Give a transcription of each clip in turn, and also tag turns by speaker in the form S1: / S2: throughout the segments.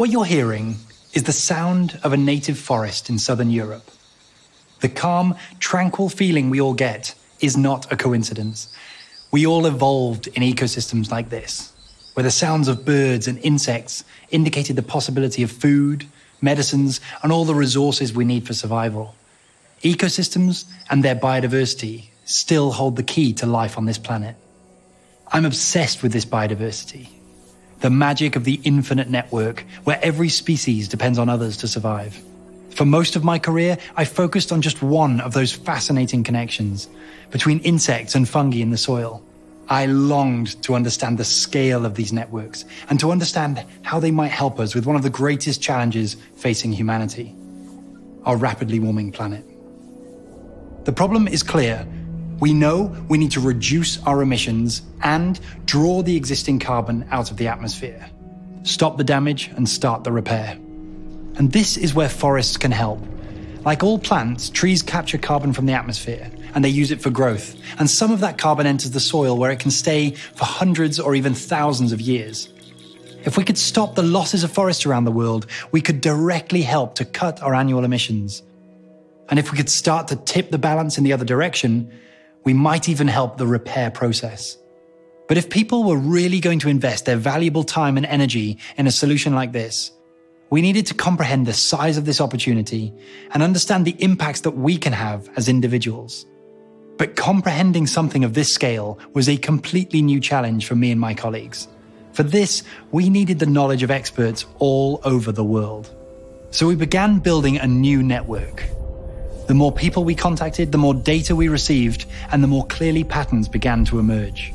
S1: What you're hearing is the sound of a native forest in southern Europe. The calm, tranquil feeling we all get is not a coincidence. We all evolved in ecosystems like this, where the sounds of birds and insects indicated the possibility of food, medicines, and all the resources we need for survival. Ecosystems and their biodiversity still hold the key to life on this planet. I'm obsessed with this biodiversity, the magic of the infinite network where every species depends on others to survive. For most of my career, I focused on just one of those fascinating connections between insects and fungi in the soil. I longed to understand the scale of these networks and to understand how they might help us with one of the greatest challenges facing humanity our rapidly warming planet. The problem is clear. We know we need to reduce our emissions and draw the existing carbon out of the atmosphere, stop the damage, and start the repair. And this is where forests can help. Like all plants, trees capture carbon from the atmosphere and they use it for growth. And some of that carbon enters the soil where it can stay for hundreds or even thousands of years. If we could stop the losses of forests around the world, we could directly help to cut our annual emissions. And if we could start to tip the balance in the other direction, we might even help the repair process. But if people were really going to invest their valuable time and energy in a solution like this, we needed to comprehend the size of this opportunity and understand the impacts that we can have as individuals. But comprehending something of this scale was a completely new challenge for me and my colleagues. For this, we needed the knowledge of experts all over the world. So we began building a new network. The more people we contacted, the more data we received, and the more clearly patterns began to emerge.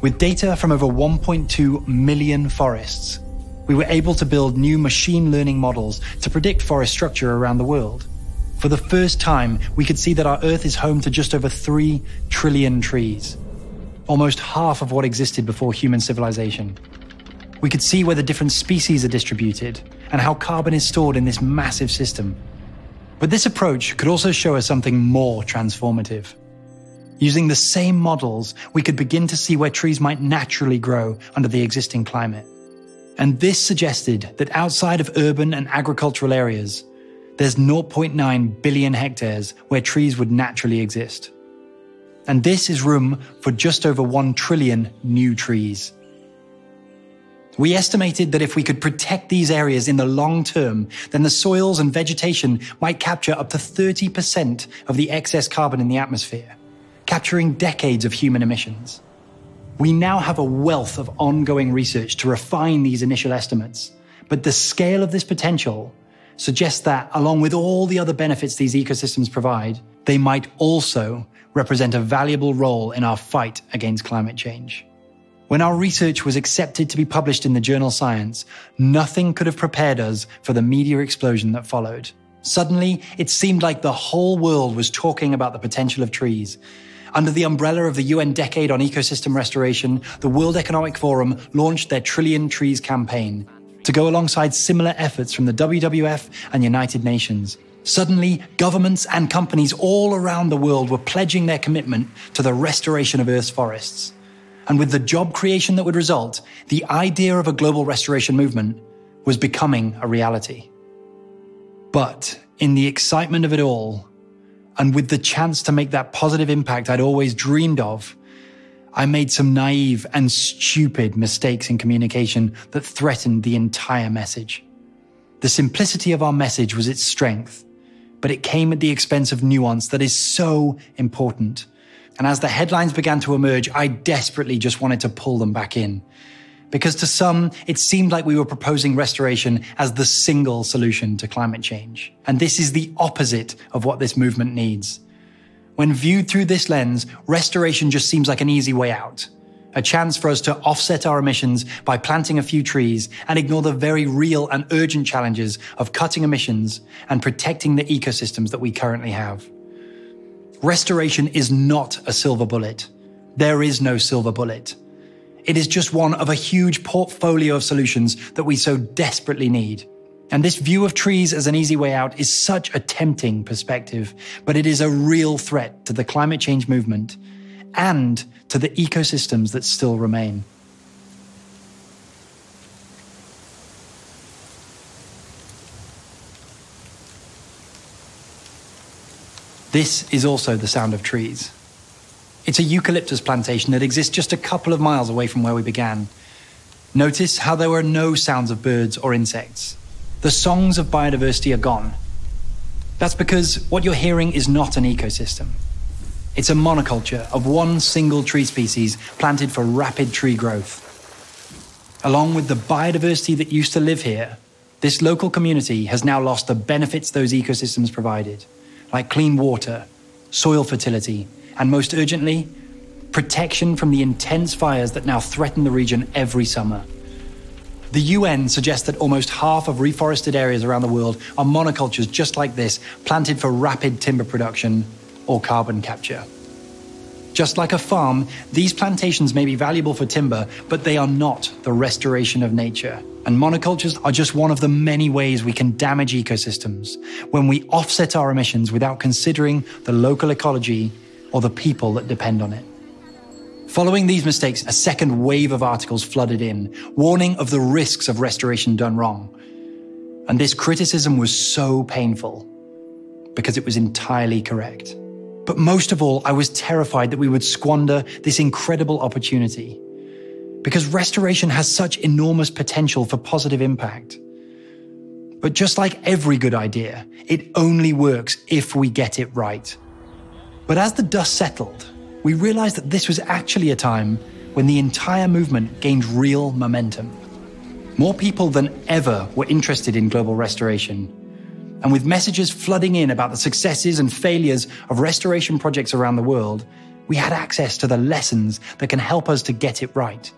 S1: With data from over 1.2 million forests, we were able to build new machine learning models to predict forest structure around the world. For the first time, we could see that our Earth is home to just over 3 trillion trees, almost half of what existed before human civilization. We could see where the different species are distributed and how carbon is stored in this massive system. But this approach could also show us something more transformative. Using the same models, we could begin to see where trees might naturally grow under the existing climate. And this suggested that outside of urban and agricultural areas, there's 0.9 billion hectares where trees would naturally exist. And this is room for just over 1 trillion new trees. We estimated that if we could protect these areas in the long term, then the soils and vegetation might capture up to 30% of the excess carbon in the atmosphere, capturing decades of human emissions. We now have a wealth of ongoing research to refine these initial estimates, but the scale of this potential suggests that, along with all the other benefits these ecosystems provide, they might also represent a valuable role in our fight against climate change. When our research was accepted to be published in the journal Science, nothing could have prepared us for the media explosion that followed. Suddenly, it seemed like the whole world was talking about the potential of trees, under the umbrella of the UN Decade on Ecosystem Restoration, the World Economic Forum launched their Trillion Trees campaign to go alongside similar efforts from the WWF and United Nations. Suddenly, governments and companies all around the world were pledging their commitment to the restoration of Earth's forests. And with the job creation that would result, the idea of a global restoration movement was becoming a reality. But in the excitement of it all, and with the chance to make that positive impact I'd always dreamed of, I made some naive and stupid mistakes in communication that threatened the entire message. The simplicity of our message was its strength, but it came at the expense of nuance that is so important. And as the headlines began to emerge, I desperately just wanted to pull them back in because to some, it seemed like we were proposing restoration as the single solution to climate change. And this is the opposite of what this movement needs. When viewed through this lens, restoration just seems like an easy way out. A chance for us to offset our emissions by planting a few trees and ignore the very real and urgent challenges of cutting emissions and protecting the ecosystems that we currently have. Restoration is not a silver bullet. There is no silver bullet. It is just one of a huge portfolio of solutions that we so desperately need. And this view of trees as an easy way out is such a tempting perspective, but it is a real threat to the climate change movement and to the ecosystems that still remain. This is also the sound of trees. It's a eucalyptus plantation that exists just a couple of miles away from where we began. Notice how there were no sounds of birds or insects. The songs of biodiversity are gone. That's because what you're hearing is not an ecosystem. It's a monoculture of one single tree species planted for rapid tree growth. Along with the biodiversity that used to live here, this local community has now lost the benefits those ecosystems provided, like clean water, soil fertility, and most urgently, protection from the intense fires that now threaten the region every summer. The UN suggests that almost half of reforested areas around the world are monocultures just like this, planted for rapid timber production or carbon capture. Just like a farm, these plantations may be valuable for timber, but they are not the restoration of nature. And monocultures are just one of the many ways we can damage ecosystems when we offset our emissions without considering the local ecology or the people that depend on it. Following these mistakes, a second wave of articles flooded in, warning of the risks of restoration done wrong. And this criticism was so painful because it was entirely correct. But most of all, I was terrified that we would squander this incredible opportunity. Because restoration has such enormous potential for positive impact. But just like every good idea, it only works if we get it right. But as the dust settled, we realized that this was actually a time when the entire movement gained real momentum. More people than ever were interested in global restoration, and with messages flooding in about the successes and failures of restoration projects around the world, we had access to the lessons that can help us to get it right.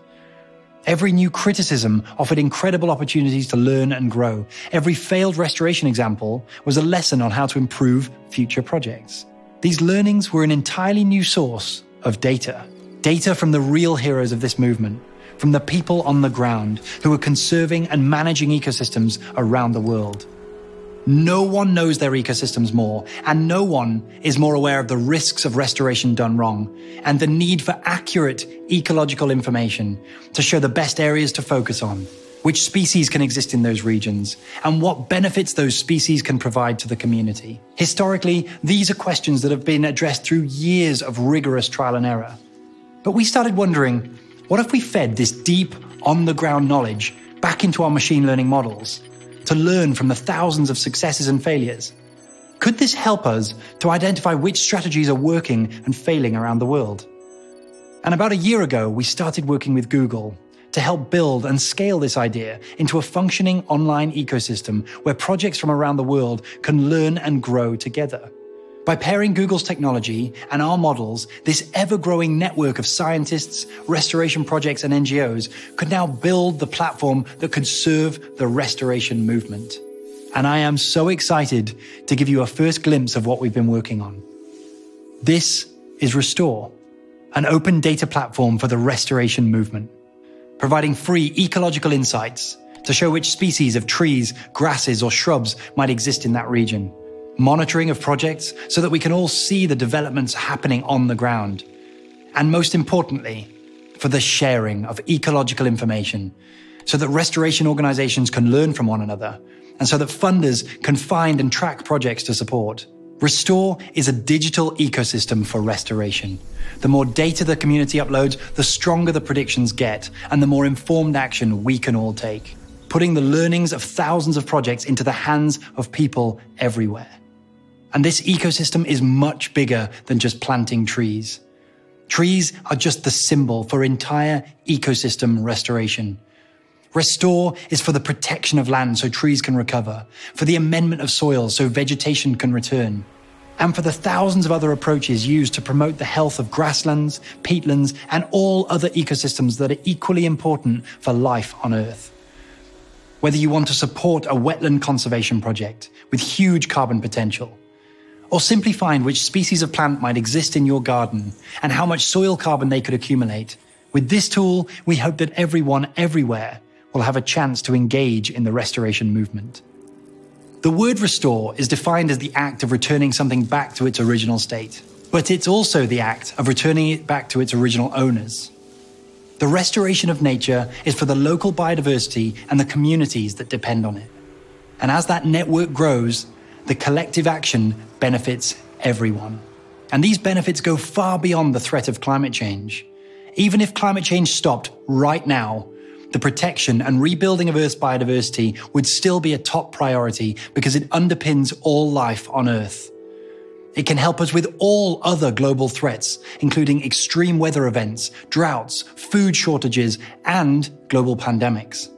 S1: Every new criticism offered incredible opportunities to learn and grow. Every failed restoration example was a lesson on how to improve future projects. These learnings were an entirely new source of data. Data from the real heroes of this movement, from the people on the ground who are conserving and managing ecosystems around the world. No one knows their ecosystems more, and no one is more aware of the risks of restoration done wrong and the need for accurate ecological information to show the best areas to focus on, which species can exist in those regions, and what benefits those species can provide to the community. Historically, these are questions that have been addressed through years of rigorous trial and error. But we started wondering what if we fed this deep, on the ground knowledge back into our machine learning models? To learn from the thousands of successes and failures? Could this help us to identify which strategies are working and failing around the world? And about a year ago, we started working with Google to help build and scale this idea into a functioning online ecosystem where projects from around the world can learn and grow together. By pairing Google's technology and our models, this ever growing network of scientists, restoration projects, and NGOs could now build the platform that could serve the restoration movement. And I am so excited to give you a first glimpse of what we've been working on. This is Restor, an open data platform for the restoration movement, providing free ecological insights to show which species of trees, grasses, or shrubs might exist in that region monitoring of projects so that we can all see the developments happening on the ground. And most importantly, for the sharing of ecological information so that restoration organizations can learn from one another and so that funders can find and track projects to support. Restor is a digital ecosystem for restoration. The more data the community uploads, the stronger the predictions get and the more informed action we can all take, putting the learnings of thousands of projects into the hands of people everywhere. And this ecosystem is much bigger than just planting trees. Trees are just the symbol for entire ecosystem restoration. Restor is for the protection of land so trees can recover, for the amendment of soil so vegetation can return, and for the thousands of other approaches used to promote the health of grasslands, peatlands, and all other ecosystems that are equally important for life on Earth. Whether you want to support a wetland conservation project with huge carbon potential, or simply find which species of plant might exist in your garden and how much soil carbon they could accumulate. With this tool, we hope that everyone everywhere will have a chance to engage in the restoration movement. The word restore is defined as the act of returning something back to its original state, but it's also the act of returning it back to its original owners. The restoration of nature is for the local biodiversity and the communities that depend on it. And as that network grows, the collective action benefits everyone. And these benefits go far beyond the threat of climate change. Even if climate change stopped right now, the protection and rebuilding of Earth's biodiversity would still be a top priority because it underpins all life on Earth. It can help us with all other global threats, including extreme weather events, droughts, food shortages, and global pandemics.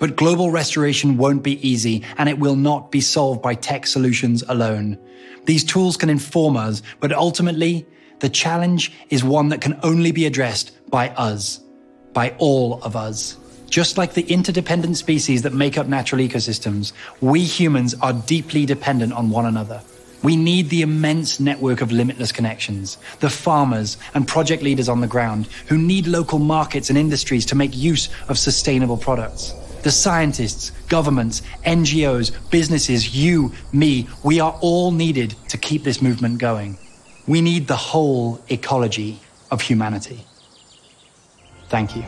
S1: But global restoration won't be easy, and it will not be solved by tech solutions alone. These tools can inform us, but ultimately, the challenge is one that can only be addressed by us, by all of us. Just like the interdependent species that make up natural ecosystems, we humans are deeply dependent on one another. We need the immense network of limitless connections, the farmers and project leaders on the ground who need local markets and industries to make use of sustainable products. The scientists, governments, NGOs, businesses, you, me, we are all needed to keep this movement going. We need the whole ecology of humanity. Thank you.